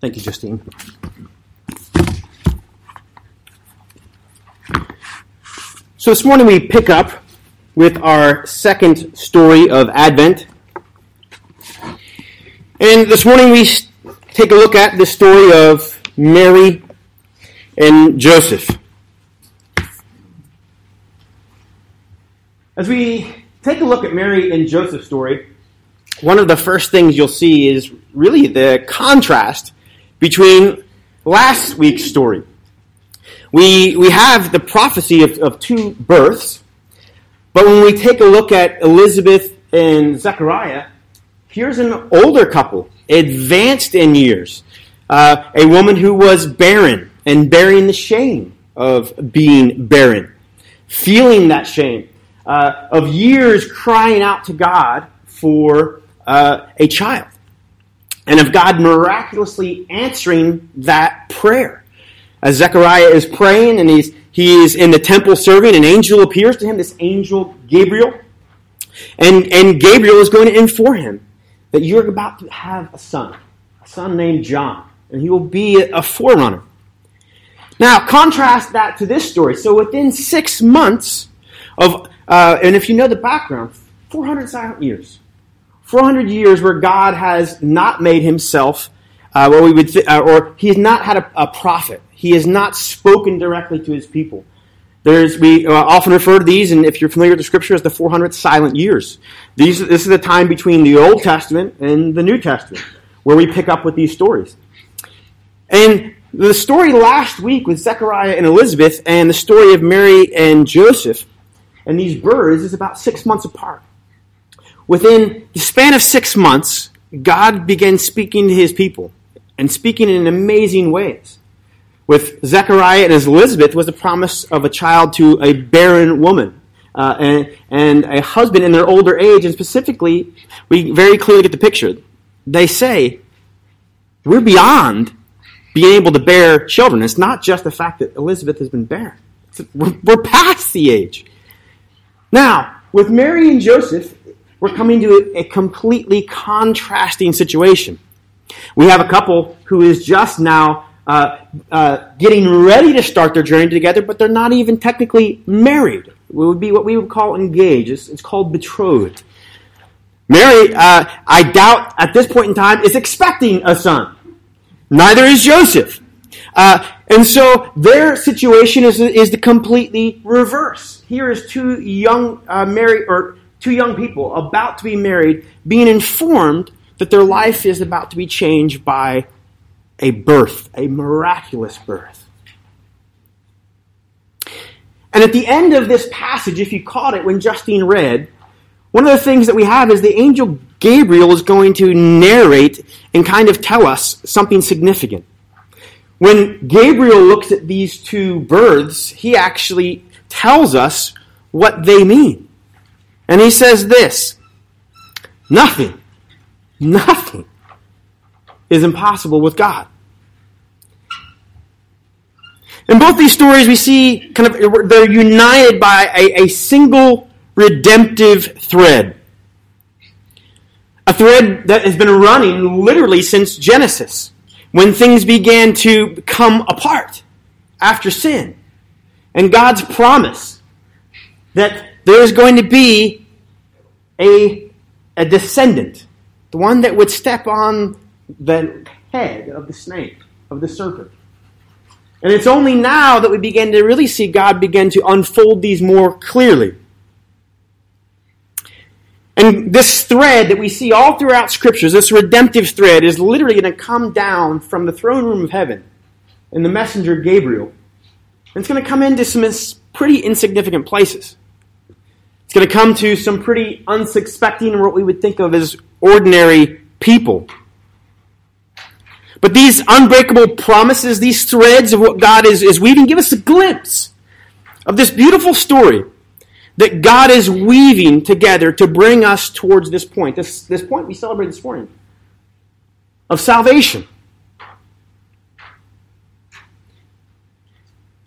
Thank you, Justine. So this morning we pick up with our second story of Advent. And this morning we take a look at the story of Mary and Joseph. As we take a look at Mary and Joseph's story, one of the first things you'll see is really the contrast between last week's story. We, we have the prophecy of, of two births, but when we take a look at Elizabeth and Zechariah, here's an older couple, advanced in years, uh, a woman who was barren and bearing the shame of being barren, feeling that shame, uh, of years crying out to God for uh, a child, and of God miraculously answering that prayer. As Zechariah is praying and he's, he is in the temple serving, an angel appears to him, this angel Gabriel. And, and Gabriel is going to inform him that you're about to have a son, a son named John, and he will be a forerunner. Now, contrast that to this story. So, within six months of, uh, and if you know the background, 400 silent years. 400 years where God has not made himself uh, we would, th- uh, or he has not had a, a, prophet. He has not spoken directly to his people. There's, we uh, often refer to these, and if you're familiar with the scripture, as the 400 silent years. These, this is the time between the Old Testament and the New Testament, where we pick up with these stories. And the story last week with Zechariah and Elizabeth, and the story of Mary and Joseph, and these births is about six months apart. Within the span of six months, God began speaking to his people and speaking in amazing ways. With Zechariah and his Elizabeth was the promise of a child to a barren woman uh, and, and a husband in their older age. And specifically, we very clearly get the picture. They say, we're beyond being able to bear children. It's not just the fact that Elizabeth has been barren. We're, we're past the age. Now, with Mary and Joseph, we're coming to a, completely contrasting situation. We have a couple who is just now uh, uh, getting ready to start their journey together, but they're not even technically married. It would be what we would call engaged. It's, it's called betrothed. Mary, uh, I doubt at this point in time, is expecting a son. Neither is Joseph. Uh, and so their situation is, is the completely reverse. Here is two young uh, married or two young people about to be married being informed that their life is about to be changed by a birth, a miraculous birth. And at the end of this passage, if you caught it when Justine read, one of the things that we have is the angel Gabriel is going to narrate and kind of tell us something significant. When Gabriel looks at these two births, he actually tells us what they mean. And he says this Nothing Nothing is impossible with God. In both these stories, we see kind of they're united by a, a single redemptive thread. A thread that has been running literally since Genesis, when things began to come apart after sin. And God's promise that there is going to be a, a descendant the one that would step on the head of the snake, of the serpent. And it's only now that we begin to really see God begin to unfold these more clearly. And this thread that we see all throughout scriptures, this redemptive thread, is literally going to come down from the throne room of heaven in the messenger Gabriel. And it's going to come into some pretty insignificant places. It's going to come to some pretty unsuspecting, what we would think of as ordinary people. But these unbreakable promises, these threads of what God is, is weaving, give us a glimpse of this beautiful story that God is weaving together to bring us towards this point, this, this point we celebrate this morning of salvation.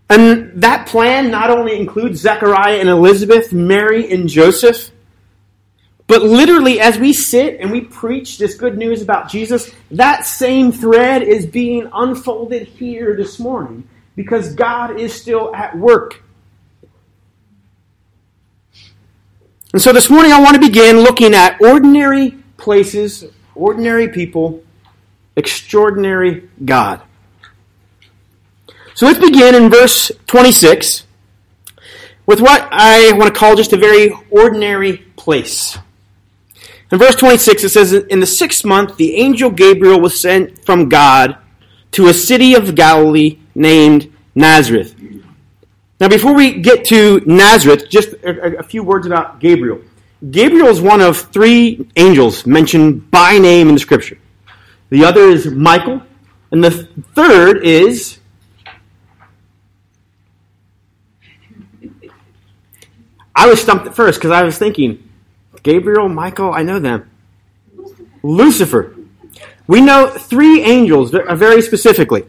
And that plan not only includes Zechariah and Elizabeth, Mary and Joseph, But literally, as we sit and we preach this good news about Jesus, that same thread is being unfolded here this morning because God is still at work. And so this morning I want to begin looking at ordinary places, ordinary people, extraordinary God. So let's begin in verse 26 with what I want to call just a very ordinary place. In verse 26, it says, In the sixth month, the angel Gabriel was sent from God to a city of Galilee named Nazareth. Now, before we get to Nazareth, just a, a, few words about Gabriel. Gabriel is one of three angels mentioned by name in the Scripture. The other is Michael, and the third is. I was stumped at first because I was thinking, Gabriel, Michael, I know them. Lucifer. We know three angels very specifically.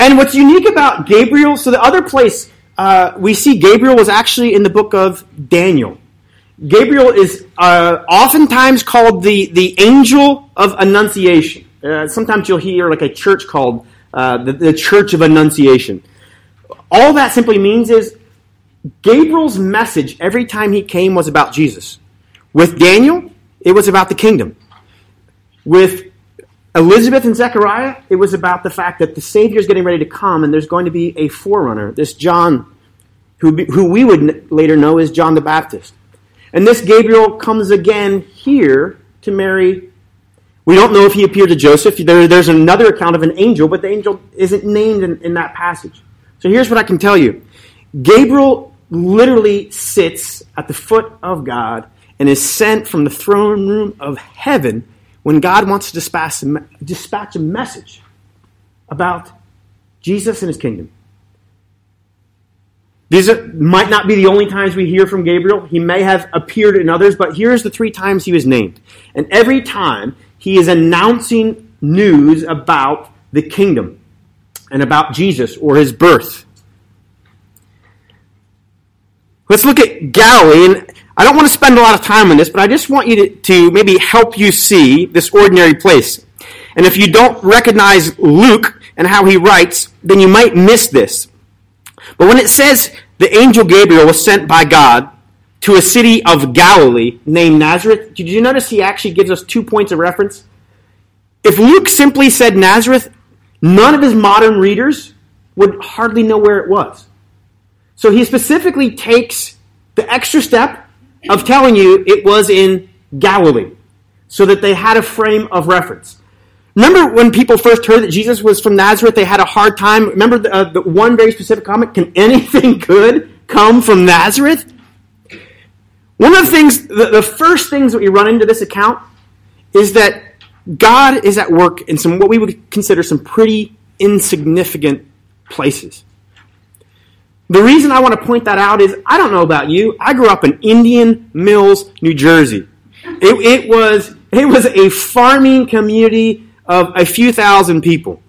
And what's unique about Gabriel, so the other place uh, we see Gabriel was actually in the book of Daniel. Gabriel is uh, oftentimes called the, the angel of annunciation. Uh, sometimes you'll hear like a church called uh, the, the church of annunciation. All that simply means is Gabriel's message every time he came was about Jesus. With Daniel, it was about the kingdom. With Elizabeth and Zechariah, it was about the fact that the Savior is getting ready to come and there's going to be a forerunner, this John, who, who we would later know as John the Baptist. And this Gabriel comes again here to Mary. We don't know if he appeared to Joseph. There, there's another account of an angel, but the angel isn't named in, in that passage. So here's what I can tell you Gabriel literally sits at the foot of God and is sent from the throne room of heaven when God wants to dispatch a, dispatch a message about Jesus and his kingdom. These are, might not be the only times we hear from Gabriel. He may have appeared in others, but here's the three times he was named. And every time he is announcing news about the kingdom and about Jesus or his birth. Let's look at Galilee, and I don't want to spend a lot of time on this, but I just want you to, to maybe help you see this ordinary place. And if you don't recognize Luke and how he writes, then you might miss this. But when it says the angel Gabriel was sent by God to a city of Galilee named Nazareth, did you notice he actually gives us two points of reference? If Luke simply said Nazareth, none of his modern readers would hardly know where it was. So he specifically takes the extra step of telling you it was in Galilee so that they had a frame of reference. Remember when people first heard that Jesus was from Nazareth, they had a hard time. Remember the, uh, the one very specific comment can anything good come from Nazareth? One of the things, the, the first things that we run into this account is that God is at work in some what we would consider some pretty insignificant places. The reason I want to point that out is I don't know about you. I grew up in Indian Mills, New Jersey. It, it was it was a farming community of a few thousand people.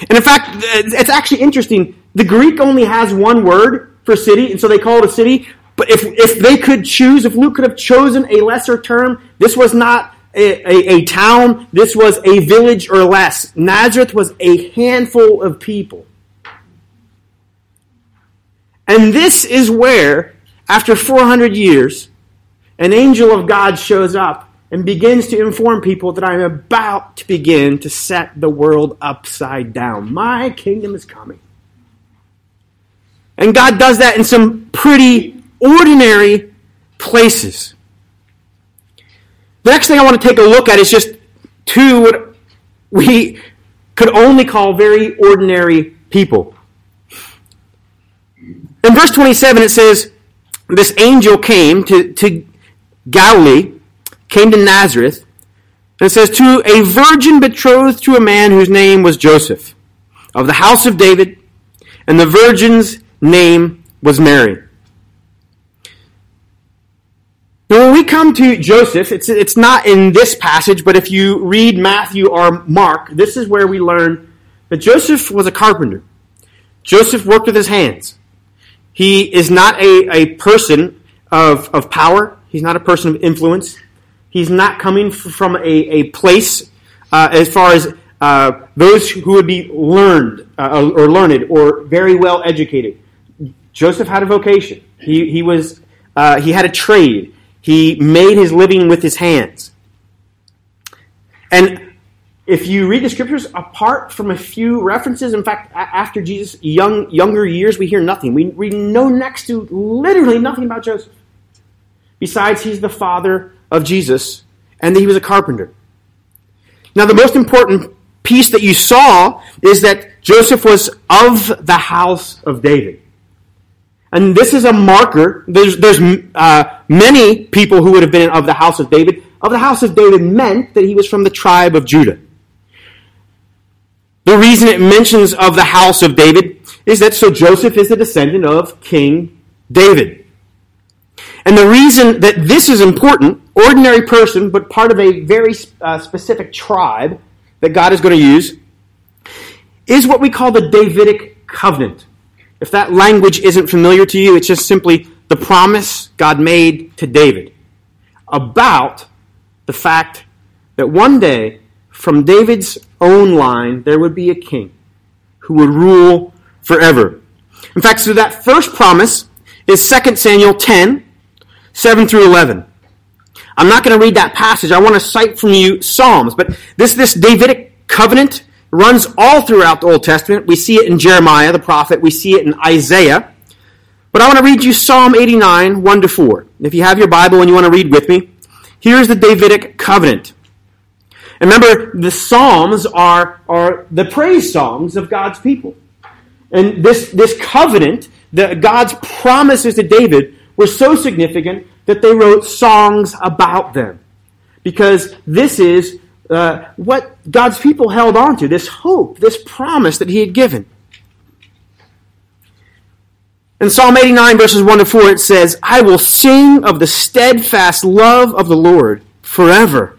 And in fact, it's actually interesting. The Greek only has one word for city, and so they call it a city. But if, if they could choose, if Luke could have chosen a lesser term, this was not a, a, a town, this was a village or less. Nazareth was a handful of people. And this is where, after 400 years, an angel of God shows up and begins to inform people that I'm about to begin to set the world upside down. My kingdom is coming. And God does that in some pretty ordinary places. The next thing I want to take a look at is just two what we could only call very ordinary people. In verse 27, it says, This angel came to, to Galilee, came to Nazareth, and it says, To a virgin betrothed to a man whose name was Joseph, of the house of David, and the virgin's name was Mary. Now, when we come to Joseph, it's, it's not in this passage, but if you read Matthew or Mark, this is where we learn that Joseph was a carpenter. Joseph worked with his hands. He is not a, a person of, of power. He's not a person of influence. He's not coming from a, a place uh, as far as uh, those who would be learned uh, or learned or very well educated. Joseph had a vocation. He, he, was, uh, he had a trade. He made his living with his hands. And if you read the scriptures, apart from a few references, in fact, after Jesus' young, younger years, we hear nothing. We, we know next to literally nothing about Joseph. Besides, he's the father of Jesus and that he was a carpenter. Now, the most important piece that you saw is that Joseph was of the house of David. And this is a marker. There's, there's uh, many people who would have been of the house of David. Of the house of David meant that he was from the tribe of Judah. The reason it mentions of the house of David is that so Joseph is the descendant of King David. And the reason that this is important, ordinary person, but part of a very uh, specific tribe that God is going to use, is what we call the Davidic covenant. If that language isn't familiar to you, it's just simply the promise God made to David about the fact that one day, from David's own line, there would be a king who would rule forever. In fact, so that first promise is 2 Samuel 10, 7 through 11. I'm not going to read that passage. I want to cite from you Psalms, but this, this Davidic covenant runs all throughout the Old Testament. We see it in Jeremiah, the prophet. We see it in Isaiah. But I want to read you Psalm 89, 1 to 4. If you have your Bible and you want to read with me, here's the Davidic covenant. Remember, the Psalms are, are the praise songs of God's people. And this, this covenant, the, God's promises to David, were so significant that they wrote songs about them. Because this is uh, what God's people held on to this hope, this promise that He had given. In Psalm 89, verses 1 to 4, it says, I will sing of the steadfast love of the Lord forever.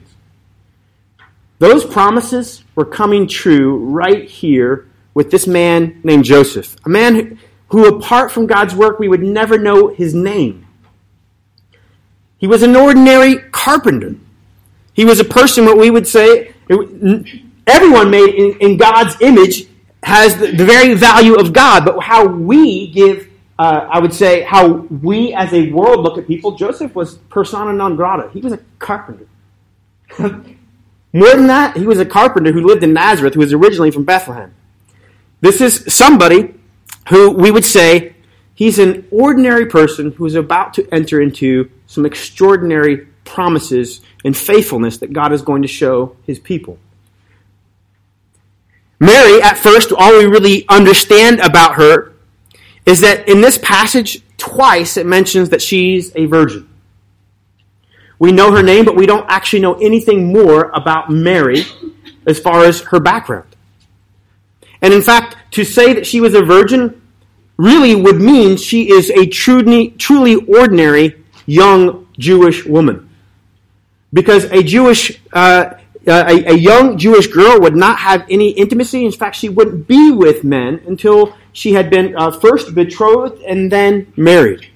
Those promises were coming true right here with this man named Joseph, a man who, apart from God's work, we would never know his name. He was an ordinary carpenter. He was a person, what we would say, everyone made in, in God's image has the, the, very value of God, but how we give, uh, I would say, how we as a world look at people, Joseph was persona non grata. He was a carpenter. More than that, he was a carpenter who lived in Nazareth, who was originally from Bethlehem. This is somebody who we would say he's an ordinary person who is about to enter into some extraordinary promises and faithfulness that God is going to show his people. Mary, at first, all we really understand about her is that in this passage, twice it mentions that she's a virgin. We know her name, but we don't actually know anything more about Mary as far as her background. And in fact, to say that she was a virgin really would mean she is a truly, truly ordinary young Jewish woman. Because a Jewish, uh, a, a young Jewish girl would not have any intimacy. In fact, she wouldn't be with men until she had been uh, first betrothed and then married.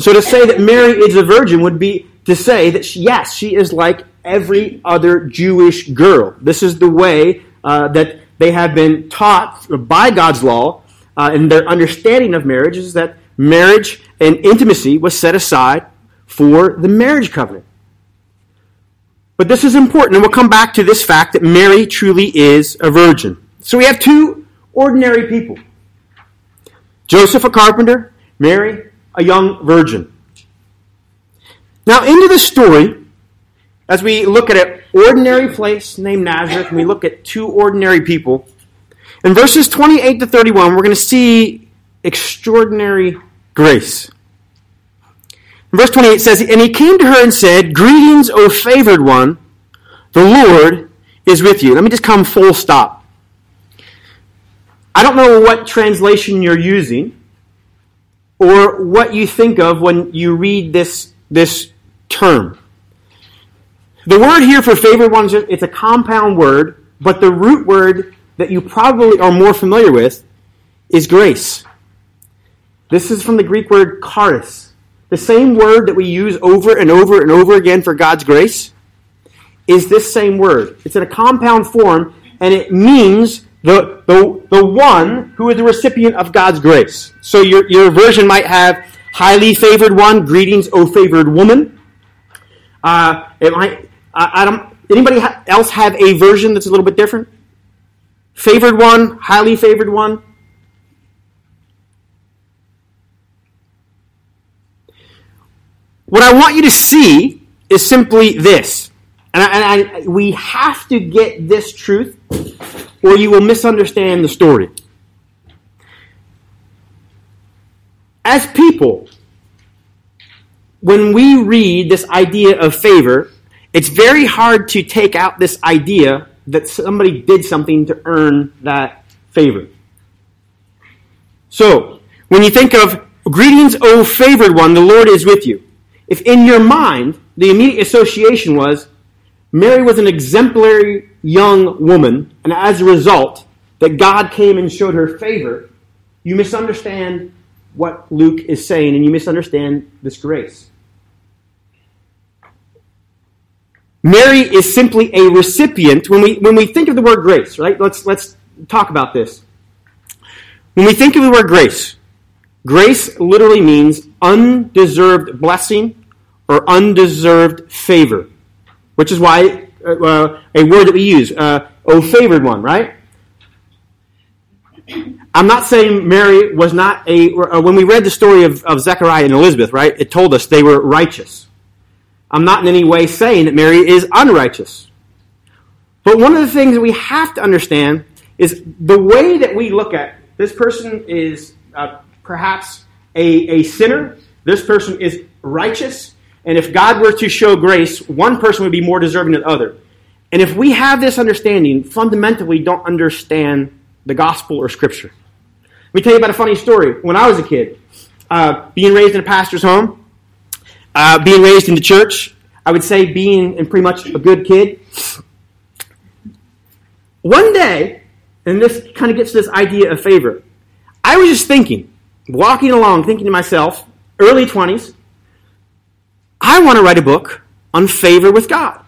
So to say that Mary is a virgin would be to say that she, yes, she is like every other Jewish girl. This is the way uh, that they have been taught by God's law uh, and their understanding of marriage is that marriage and intimacy was set aside for the marriage covenant. But this is important, and we'll come back to this fact that Mary truly is a virgin. So we have two ordinary people Joseph, a carpenter, Mary, a young virgin. Now, into the story, as we look at an ordinary place named Nazareth, and we look at two ordinary people, in verses 28 to 31, we're going to see extraordinary grace. Verse 28 says, And he came to her and said, Greetings, O favored one, the Lord is with you. Let me just come full stop. I don't know what translation you're using or what you think of when you read this, this term. The word here for favored one, it's a compound word, but the root word that you probably are more familiar with is grace. This is from the Greek word charis. The same word that we use over and over and over again for God's grace is this same word. It's in a compound form, and it means the, the, the one who is the recipient of God's grace. So your, your version might have highly favored one, greetings, O favored woman. Uh, it might, I, I don't, anybody else have a version that's a little bit different? Favored one, highly favored one. What I want you to see is simply this. And, I, and I, we have to get this truth, or you will misunderstand the story. As people, when we read this idea of favor, it's very hard to take out this idea that somebody did something to earn that favor. So, when you think of greetings, O favored one, the Lord is with you. If in your mind the immediate association was Mary was an exemplary young woman, and as a result, that God came and showed her favor, you misunderstand what Luke is saying and you misunderstand this grace. Mary is simply a recipient. When we, when we think of the word grace, right? Let's, let's talk about this. When we think of the word grace, grace literally means undeserved blessing or undeserved favor which is why uh, a word that we use, uh, oh favored one, right? I'm not saying Mary was not a. Uh, when we read the story of, of Zechariah and Elizabeth, right, it told us they were righteous. I'm not in any way saying that Mary is unrighteous. But one of the things that we have to understand is the way that we look at this person is uh, perhaps a, a sinner, this person is righteous, and if God were to show grace, one person would be more deserving than the other. And if we have this understanding, fundamentally don't understand the gospel or scripture. Let me tell you about a funny story. When I was a kid, uh, being raised in a pastor's home, uh, being raised in the church, I would say being in pretty much a good kid. One day, and this kind of gets to this idea of favor, I was just thinking, walking along, thinking to myself, early 20s, I want to write a book on favor with God.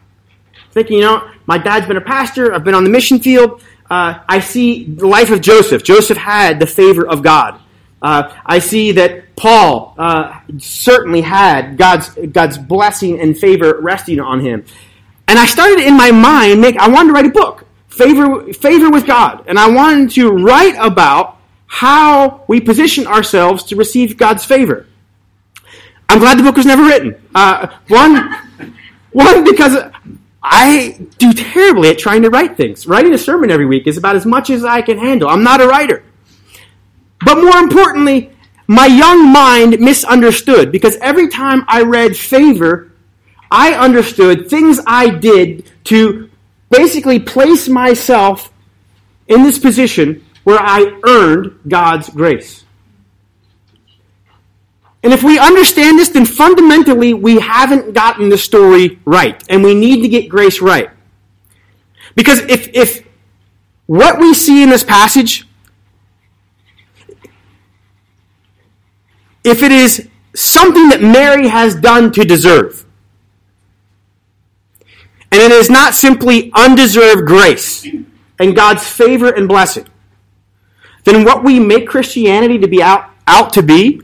Thinking, you know, my dad's been a pastor, I've been on the mission field. Uh, I see the life of Joseph. Joseph had the favor of God. Uh, I see that Paul uh, certainly had God's God's blessing and favor resting on him. And I started in my mind make I wanted to write a book, favor favor with God, and I wanted to write about how we position ourselves to receive God's favor. I'm glad the book was never written. Uh, one, one because I do terribly at trying to write things. Writing a sermon every week is about as much as I can handle. I'm not a writer. But more importantly, my young mind misunderstood because every time I read favor, I understood things I did to basically place myself in this position where I earned God's grace. And if we understand this, then fundamentally we haven't gotten the story right. And we need to get grace right. Because if, if what we see in this passage, if it is something that Mary has done to deserve, and it is not simply undeserved grace and God's favor and blessing, then what we make Christianity to be out, out to be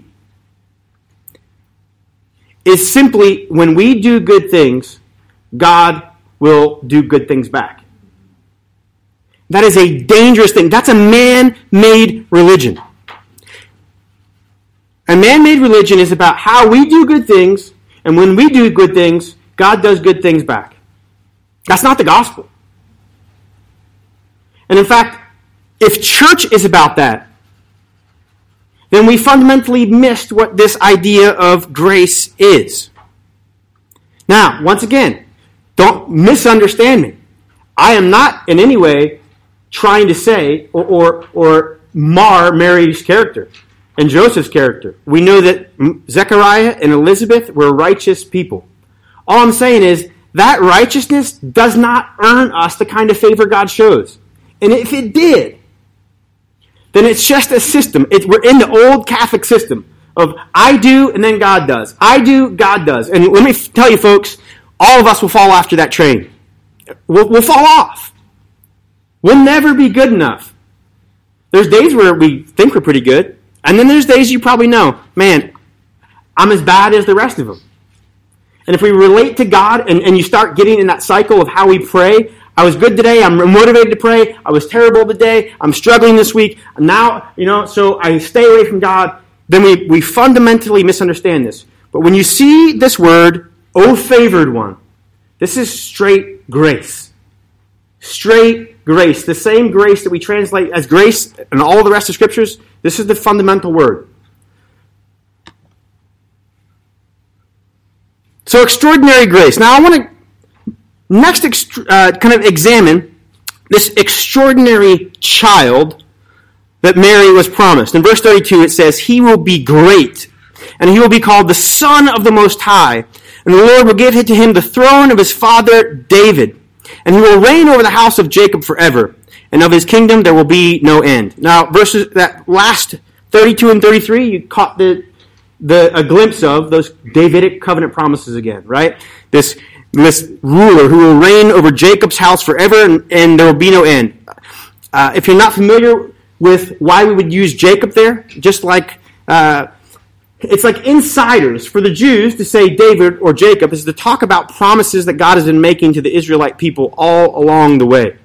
is simply when we do good things, God will do good things back. That is a dangerous thing. That's a man made religion. A man made religion is about how we do good things, and when we do good things, God does good things back. That's not the gospel. And in fact, if church is about that, then we fundamentally missed what this idea of grace is. Now, once again, don't misunderstand me. I am not in any way trying to say or, or, or mar Mary's character and Joseph's character. We know that Zechariah and Elizabeth were righteous people. All I'm saying is that righteousness does not earn us the kind of favor God shows. And if it did, then it's just a system. It, we're in the old Catholic system of I do and then God does. I do, God does. And let me tell you, folks, all of us will fall after that train. We'll, we'll fall off. We'll never be good enough. There's days where we think we're pretty good, and then there's days you probably know, man, I'm as bad as the rest of them. And if we relate to God and, and you start getting in that cycle of how we pray, I was good today, I'm motivated to pray, I was terrible today, I'm struggling this week, now, you know, so I stay away from God, then we, we fundamentally misunderstand this. But when you see this word, O favored one, this is straight grace. Straight grace. The same grace that we translate as grace in all the rest of scriptures, this is the fundamental word. So, extraordinary grace. Now, I want to next uh, kind of examine this extraordinary child that Mary was promised. In verse 32, it says, He will be great, and he will be called the Son of the Most High, and the Lord will give to him the throne of his father David, and he will reign over the house of Jacob forever, and of his kingdom there will be no end. Now, verses that last 32 and 33, you caught the the, a glimpse of those Davidic covenant promises again, right? This, this ruler who will reign over Jacob's house forever and, and there will be no end. Uh, if you're not familiar with why we would use Jacob there, just like, uh, it's like insiders for the Jews to say David or Jacob is to talk about promises that God has been making to the Israelite people all along the way.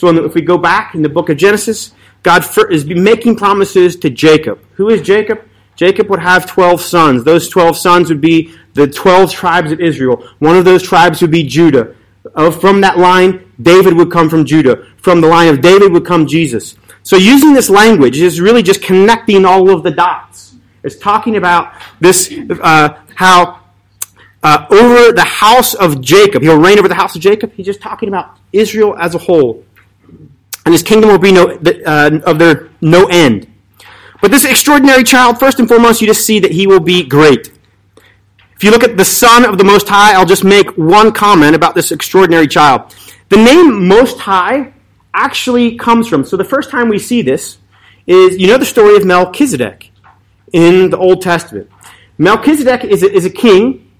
So if we go back in the book of Genesis, God is making promises to Jacob. Who is Jacob? Jacob would have 12 sons. Those 12 sons would be the 12 tribes of Israel. One of those tribes would be Judah. From that line, David would come from Judah. From the line of David would come Jesus. So using this language is really just connecting all of the dots. It's talking about this, uh, how uh, over the house of Jacob, he'll reign over the house of Jacob. He's just talking about Israel as a whole. And his kingdom will be no, uh, of their no end. But this extraordinary child, first and foremost, you just see that he will be great. If you look at the Son of the Most High, I'll just make one comment about this extraordinary child. The name Most High actually comes from, so the first time we see this is, you know the story of Melchizedek in the Old Testament. Melchizedek is a, is a king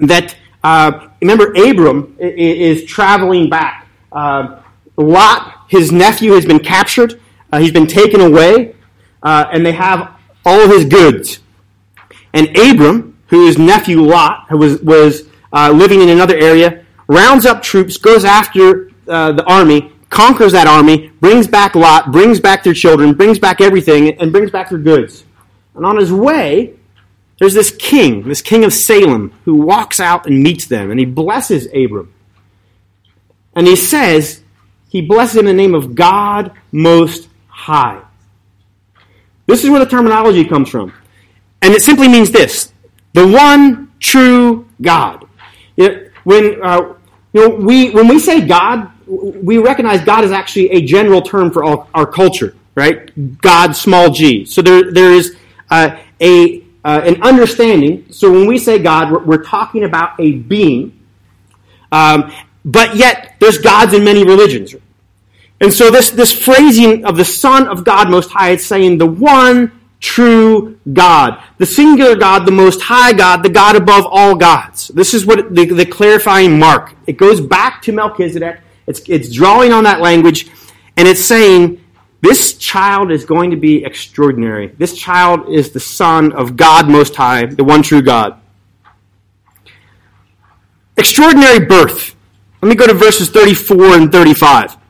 that, uh, remember, Abram is traveling back. Uh, Lot, his nephew, has been captured. Uh, he's been taken away uh, and they have all his goods. And Abram, whose nephew Lot was, was uh, living in another area, rounds up troops, goes after uh, the army, conquers that army, brings back Lot, brings back their children, brings back everything, and brings back their goods. And on his way, there's this king, this king of Salem, who walks out and meets them, and he blesses Abram. And he says, he blesses him in the name of God Most High. This is where the terminology comes from. And it simply means this the one true God. when, uh, you know, we, when we say God, we recognize God is actually a general term for all, our culture, right? God, small g. So there, there is uh, a, uh, an understanding. So when we say God, we're, we're talking about a being. Um, but yet, there's gods in many religions, and so this, this phrasing of the Son of God Most High is saying the one true God, the singular God, the Most High God, the God above all gods. This is what the, the clarifying mark. It goes back to Melchizedek. It's, it's drawing on that language, and it's saying this child is going to be extraordinary. This child is the Son of God Most High, the one true God. Extraordinary birth. Let me go to verses 34 and 35.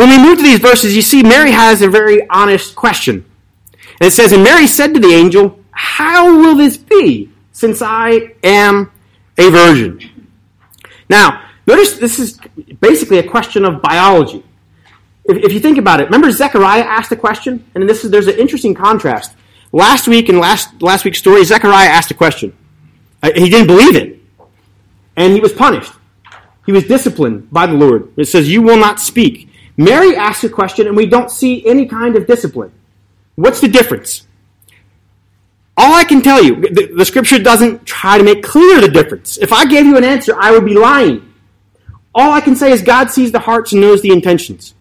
When we move to these verses, you see Mary has a very honest question. And it says, And Mary said to the angel, How will this be, since I am a virgin? Now, notice this is basically a question of biology. if, if you think about it, remember Zechariah asked a question? And this is, there's an interesting contrast. Last week in last, last week's story, Zechariah asked a question. Uh, he didn't believe it. And he was punished. He was disciplined by the Lord. It says, You will not speak. Mary asks a question, and we don't see any kind of discipline. What's the difference? All I can tell you, the, the, scripture doesn't try to make clear the difference. If I gave you an answer, I would be lying. All I can say is God sees the hearts and knows the intentions.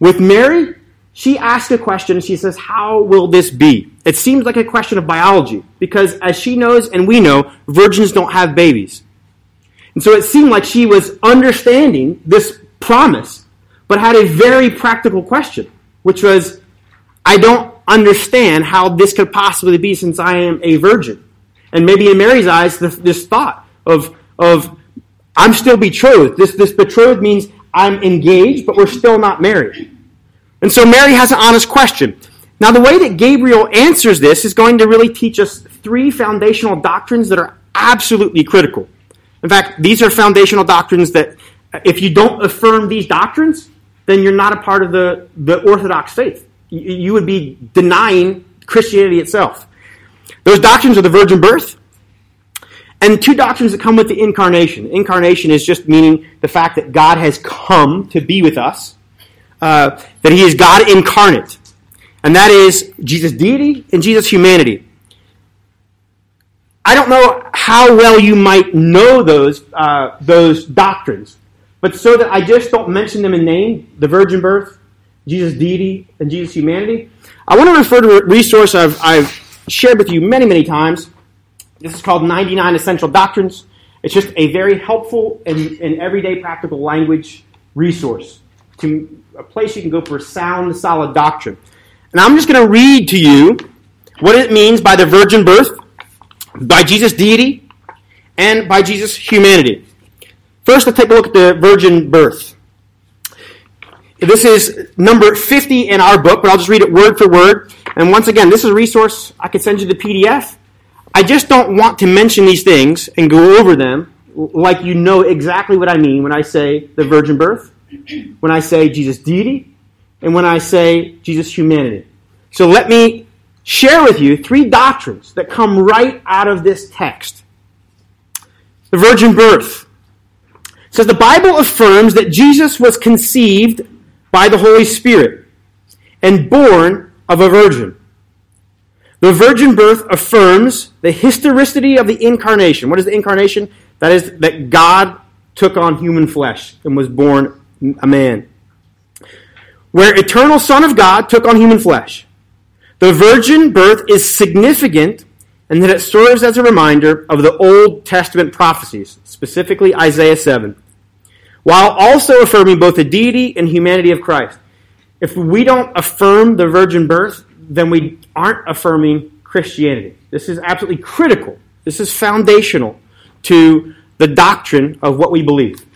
With Mary, she asks a question she says, How will this be? It seems like a question of biology because, as she knows and we know, virgins don't have babies. And so it seemed like she was understanding this promise, but had a very practical question, which was, I don't understand how this could possibly be since I am a virgin. And maybe in Mary's eyes, this, this thought of, of, I'm still betrothed. This, this betrothed means I'm engaged, but we're still not married. And so Mary has an honest question. Now, the way that Gabriel answers this is going to really teach us three foundational doctrines that are absolutely critical. In fact, these are foundational doctrines that if you don't affirm these doctrines, then you're not a part of the, the Orthodox faith. You would be denying Christianity itself. Those doctrines are the virgin birth, and two doctrines that come with the incarnation. Incarnation is just meaning the fact that God has come to be with us, uh, that He is God incarnate, and that is Jesus' deity and Jesus' humanity. I don't know how well you might know those, uh, those doctrines, but so that I just don't mention them in name, the virgin birth, Jesus' deity, and Jesus' humanity, I want to refer to a resource I've, I've shared with you many, many times. This is called 99 Essential Doctrines. It's just a very helpful and, and everyday practical language resource to a place you can go for sound, solid doctrine. And I'm just going to read to you what it means by the virgin birth, by Jesus' deity, and by Jesus' humanity. First, let's take a look at the virgin birth. This is number 50 in our book, but I'll just read it word for word. And once again, this is a resource. I could send you the PDF. I just don't want to mention these things and go over them like you know exactly what I mean when I say the virgin birth, when I say Jesus' deity, and when I say Jesus' humanity. So let me share with you three doctrines that come right out of this text. The virgin birth. Says the Bible affirms that Jesus was conceived by the Holy Spirit and born of a virgin. The virgin birth affirms the historicity of the incarnation. What is the incarnation? That is that God took on human flesh and was born a man. Where eternal Son of God took on human flesh. The virgin birth is significant in that it serves as a reminder of the Old Testament prophecies, specifically Isaiah 7, while also affirming both the deity and humanity of Christ. If we don't affirm the virgin birth, then we aren't affirming Christianity. This is absolutely critical. This is foundational to the doctrine of what we believe.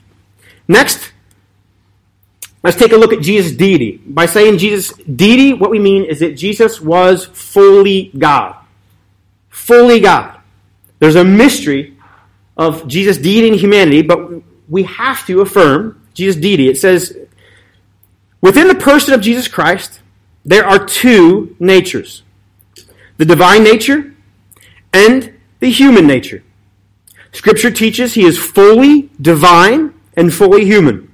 Next, Let's take a look at Jesus' deity. By saying Jesus' deity, what we mean is that Jesus was fully God. Fully God. There's a mystery of Jesus' deity and humanity, but we have to affirm Jesus' deity. It says, within the person of Jesus Christ, there are two natures the divine nature and the human nature. Scripture teaches he is fully divine and fully human.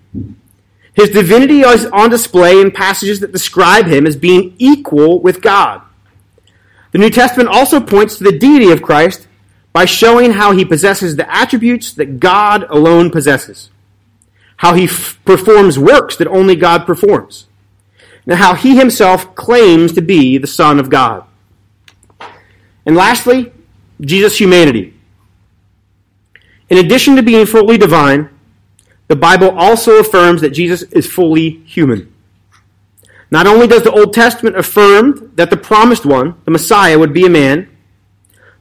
His divinity is on display in passages that describe him as being equal with God. The New Testament also points to the deity of Christ by showing how he possesses the attributes that God alone possesses, how he f- performs works that only God performs, and how he himself claims to be the Son of God. And lastly, Jesus' humanity. In addition to being fully divine, the Bible also affirms that Jesus is fully human. Not only does the Old Testament affirm that the promised one, the Messiah, would be a man,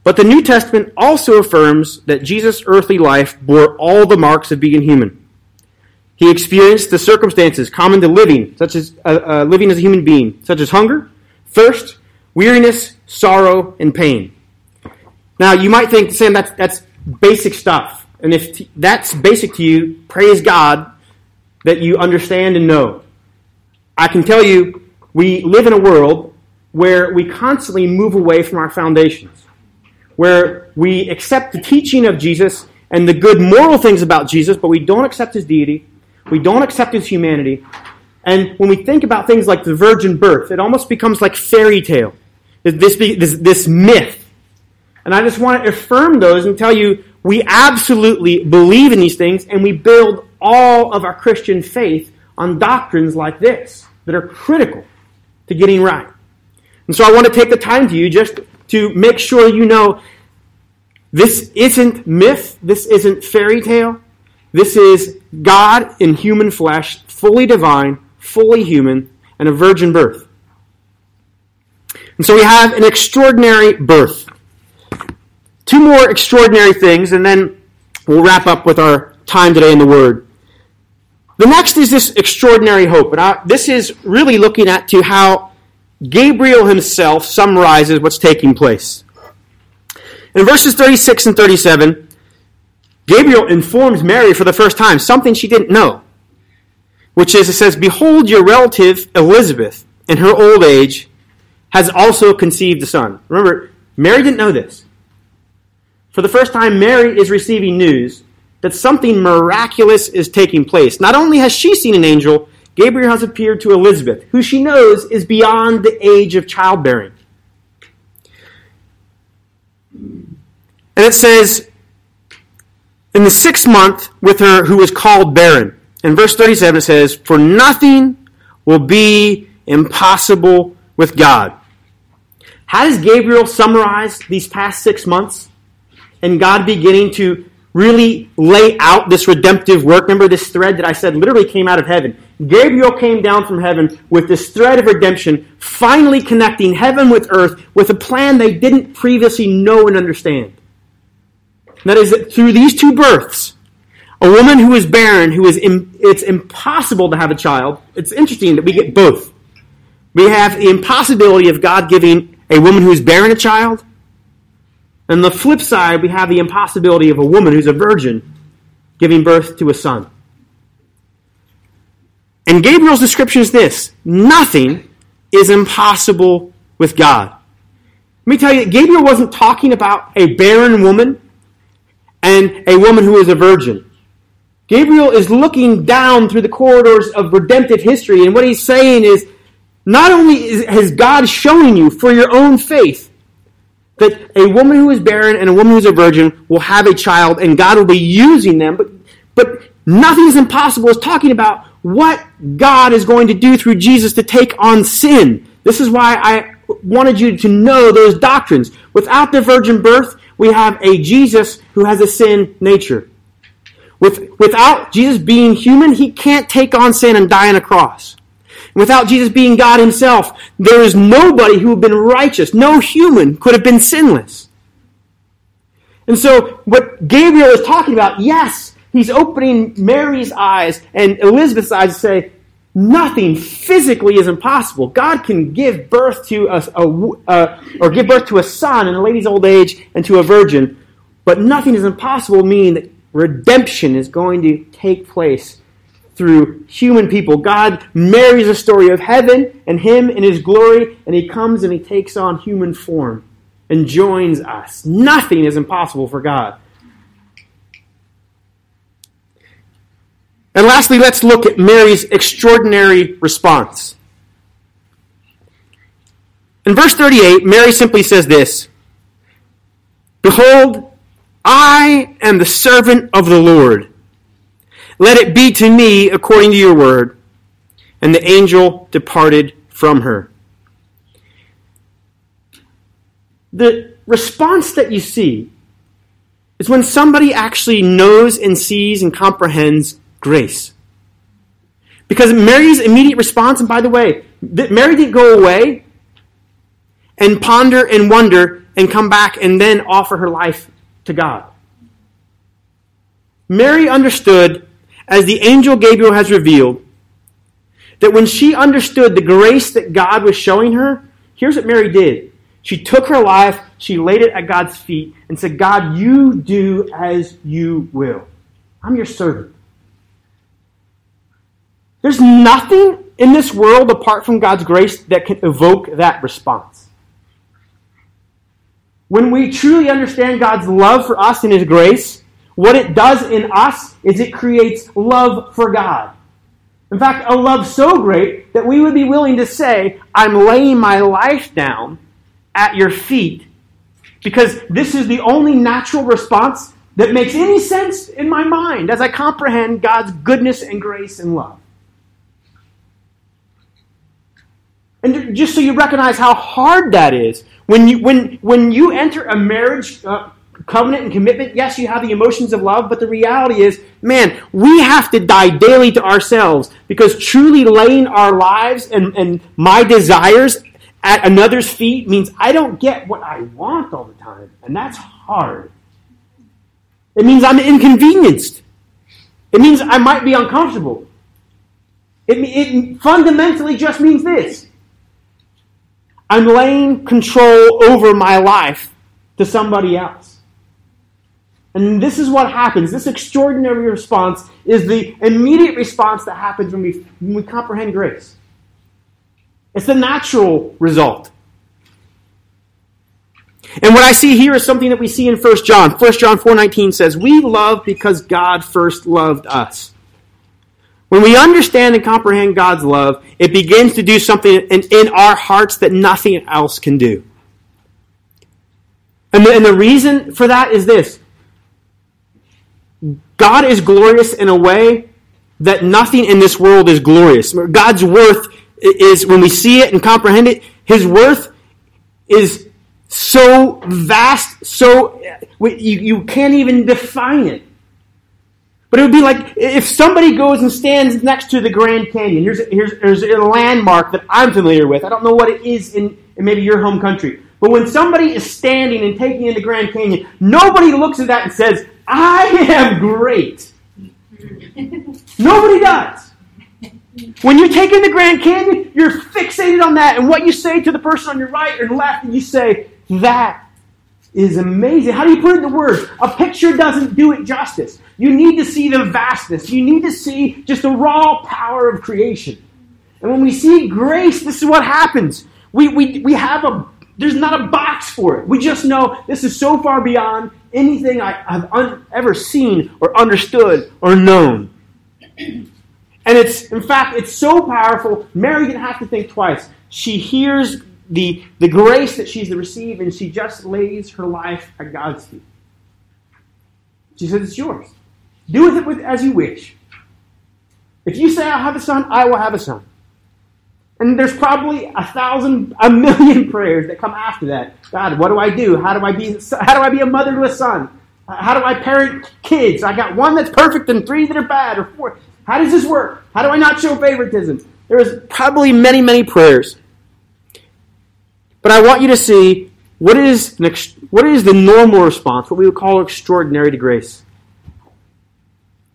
but the New Testament also affirms that Jesus' earthly life bore all the marks of being human. He experienced the circumstances common to living, such as uh, uh, living as a human being, such as hunger, thirst, weariness, sorrow, and pain. Now, you might think, Sam, that's, that's basic stuff. And if t- that's basic to you, praise God that you understand and know. I can tell you, we live in a world where we constantly move away from our foundations, where we accept the teaching of Jesus and the good moral things about Jesus, but we don't accept his deity, we don't accept his humanity. And when we think about things like the virgin birth, it almost becomes like fairy tale, this, this, this myth. And I just want to affirm those and tell you we absolutely believe in these things and we build all of our Christian faith on doctrines like this that are critical to getting right. And so I want to take the time to you just to make sure you know this isn't myth, this isn't fairy tale. This is God in human flesh, fully divine, fully human, and a virgin birth. And so we have an extraordinary birth. Two more extraordinary things, and then we'll wrap up with our time today in the Word. The next is this extraordinary hope. And I, this is really looking at to how Gabriel himself summarizes what's taking place. In verses 36 and 37, Gabriel informs Mary for the first time something she didn't know, which is it says, Behold, your relative Elizabeth, in her old age, has also conceived a son. Remember, Mary didn't know this. For the first time, Mary is receiving news that something miraculous is taking place. Not only has she seen an angel, Gabriel has appeared to Elizabeth, who she knows is beyond the age of childbearing. And it says, in the sixth month with her who was called barren. In verse 37 it says, For nothing will be impossible with God. How does Gabriel summarize these past six months? And God beginning to really lay out this redemptive work. Remember this thread that I said literally came out of heaven. Gabriel came down from heaven with this thread of redemption, finally connecting heaven with earth with a plan they didn't previously know and understand. And that is that through these two births, a woman who is barren, who is Im- it's impossible to have a child. It's interesting that we get both. We have the impossibility of God giving a woman who is barren a child, and the flip side, we have the impossibility of a woman who's a virgin giving birth to a son. And Gabriel's description is this nothing is impossible with God. Let me tell you, Gabriel wasn't talking about a barren woman and a woman who is a virgin. Gabriel is looking down through the corridors of redemptive history, and what he's saying is not only is, has God showing you for your own faith that a woman who is barren and a woman who is a virgin will have a child and God will be using them. But, but nothing is impossible. is talking about what God is going to do through Jesus to take on sin. This is why I wanted you to know those doctrines. Without the virgin birth, we have a Jesus who has a sin nature. With, without Jesus being human, he can't take on sin and die on a cross. Without Jesus being God himself, there is nobody who had been righteous. No human could have been sinless. And so, what Gabriel is talking about, yes, he's opening Mary's eyes and Elizabeth's eyes to say, nothing physically is impossible. God can give birth to a, a or give birth to a son in a lady's old age and to a virgin, but nothing is impossible, meaning that redemption is going to take place through human people. God marries a story of heaven and Him in His glory, and He comes and He takes on human form and joins us. Nothing is impossible for God. And lastly, let's look at Mary's extraordinary response. In verse 38, Mary simply says this Behold, I am the servant of the Lord. Let it be to me according to your word. And the angel departed from her. The response that you see is when somebody actually knows and sees and comprehends grace. Because Mary's immediate response, and by the way, Mary didn't go away and ponder and wonder and come back and then offer her life to God. Mary understood as the angel Gabriel has revealed, that when she understood the grace that God was showing her, here's what Mary did. She took her life, she laid it at God's feet, and said, God, you do as you will. I'm your servant. There's nothing in this world apart from God's grace that can evoke that response. When we truly understand God's love for us and His grace, what it does in us is it creates love for God. In fact, a love so great that we would be willing to say, I'm laying my life down at your feet because this is the only natural response that makes any sense in my mind as I comprehend God's goodness and grace and love. And just so you recognize how hard that is, when you, when, when you enter a marriage uh, covenant and commitment, yes, you have the emotions of love, but the reality is, man, we have to die daily to ourselves because truly laying our lives and, and my desires at another's feet means I don't get what I want all the time, and that's hard. It means I'm inconvenienced. It means I might be uncomfortable. It, it fundamentally just means this I'm laying control over my life to somebody else. And this is what happens. This extraordinary response is the immediate response that happens when we, when we comprehend grace. It's the natural result. And what I see here is something that we see in 1 John. 1 John 4:19 says, "We love because God first loved us." When we understand and comprehend God's love, it begins to do something in, in our hearts that nothing else can do. And the, and the reason for that is this God is glorious in a way that nothing in this world is glorious. God's worth is, when we see it and comprehend it, His worth is so vast, so you, you can't even define it. But it would be like if somebody goes and stands next to the Grand Canyon. Here's, here's, here's a landmark that I'm familiar with. I don't know what it is in, in maybe your home country. But when somebody is standing and taking in the Grand Canyon, nobody looks at that and says, I am great. nobody does. When you take in the Grand Canyon, you're fixated on that. And what you say to the person on your right or left, and you say, that is amazing. How do you put it into words? A picture doesn't do it justice. You need to see the vastness. You need to see just the raw power of creation. And when we see grace, this is what happens. We, we, we have a, there's not a box for it. We just know this is so far beyond anything I, have un, ever seen or understood or known. And it's, in fact, it's so powerful, Mary didn't have to think twice. She hears the, the grace that she's received, and she just lays her life at God's feet. She says, It's yours. Do with it with, as you wish. If you say, I'll have a son, I will have a son. And there's probably a thousand, a million prayers that come after that. God, what do I do? How do I be, how do I be a motherless son? How do I parent kids? I got one that's perfect and three that are bad, or four. How does this work? How do I not show favoritism? There's probably many, many prayers. But I want you to see what is, what is the normal response, what we would call extraordinary to grace.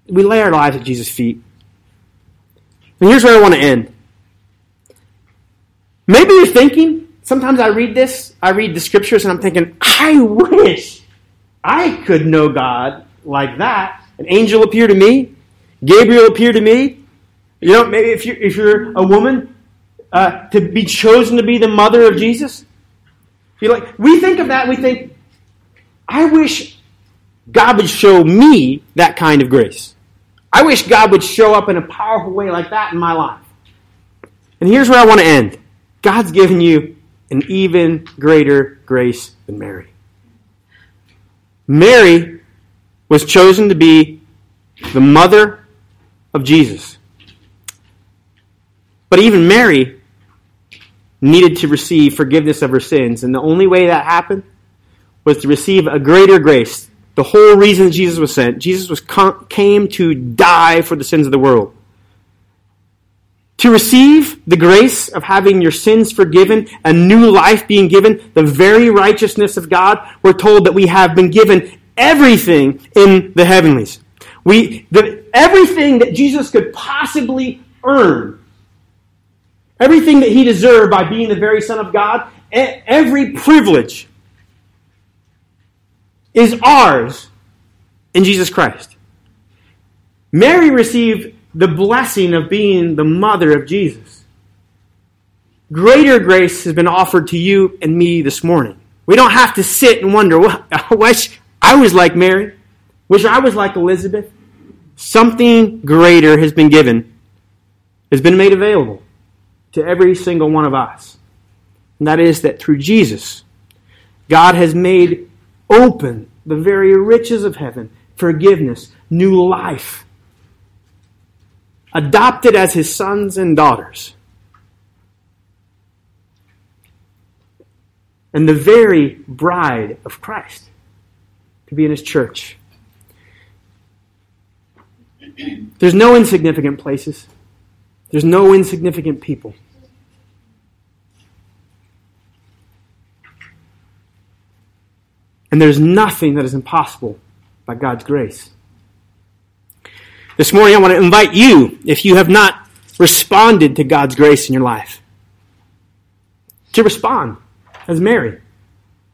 We lay our lives at Jesus' feet. And here's where I want to end. Maybe you're thinking, sometimes I read this, I read the scriptures, and I'm thinking, I wish I could know God like that. An angel appeared to me, Gabriel appeared to me. You know, maybe if you're, if you're a woman, uh, to be chosen to be the mother of Jesus? You like we think of that, we think, I wish God would show me that kind of grace. I wish God would show up in a powerful way like that in my life. And here's where I want to end. God's given you an even greater grace than Mary. Mary was chosen to be the mother of Jesus. But even Mary needed to receive forgiveness of her sins. And the only way that happened was to receive a greater grace. The whole reason Jesus was sent, Jesus was came to die for the sins of the world. To receive the grace of having your sins forgiven, a new life being given, the very righteousness of God, we're told that we have been given everything in the heavenlies. We, everything that Jesus could possibly earn Everything that he deserved by being the very Son of God, every privilege is ours in Jesus Christ. Mary received the blessing of being the mother of Jesus. greater grace has been offered to you and me this morning. We don't have to sit and wonder, well, I wish I was like Mary. Wish I was like Elizabeth. Something greater has been given, has been made available to every single one of us. And that is that through Jesus, God has made open the very riches of heaven, forgiveness, new life, adopted as his sons and daughters. And the very bride of Christ to be in his church. There's no insignificant places. There's no insignificant people. And there's nothing that is impossible by God's grace. This morning, I want to invite you, if you have not responded to God's grace in your life, to respond as Mary,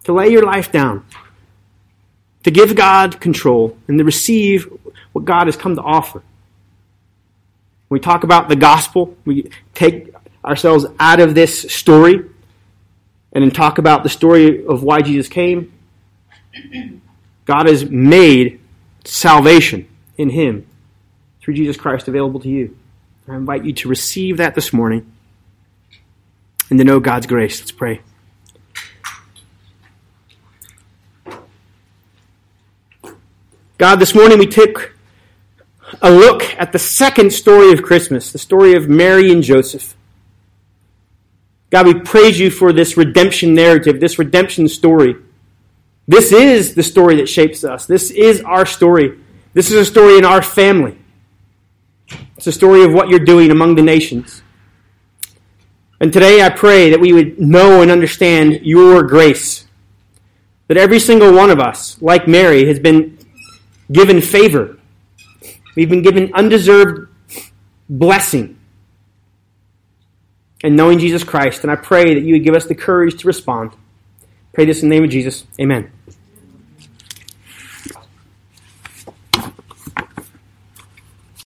to lay your life down, to give God control, and to receive what God has come to offer. When we talk about the gospel, we take ourselves out of this story and then talk about the story of why Jesus came God has made salvation in Him through Jesus Christ available to you. I invite you to receive that this morning and to know God's grace. Let's pray. God, this morning we took a look at the second story of Christmas, the story of Mary and Joseph. God, we praise you for this redemption narrative, this redemption story. This is the story that shapes us. This is our story. This is a story in our family. It's a story of what you're doing among the nations. And today I pray that we would know and understand your grace. That every single one of us, like Mary, has been given favor. We've been given undeserved blessing. And knowing Jesus Christ, and I pray that you would give us the courage to respond. Pray this in the name of Jesus. Amen.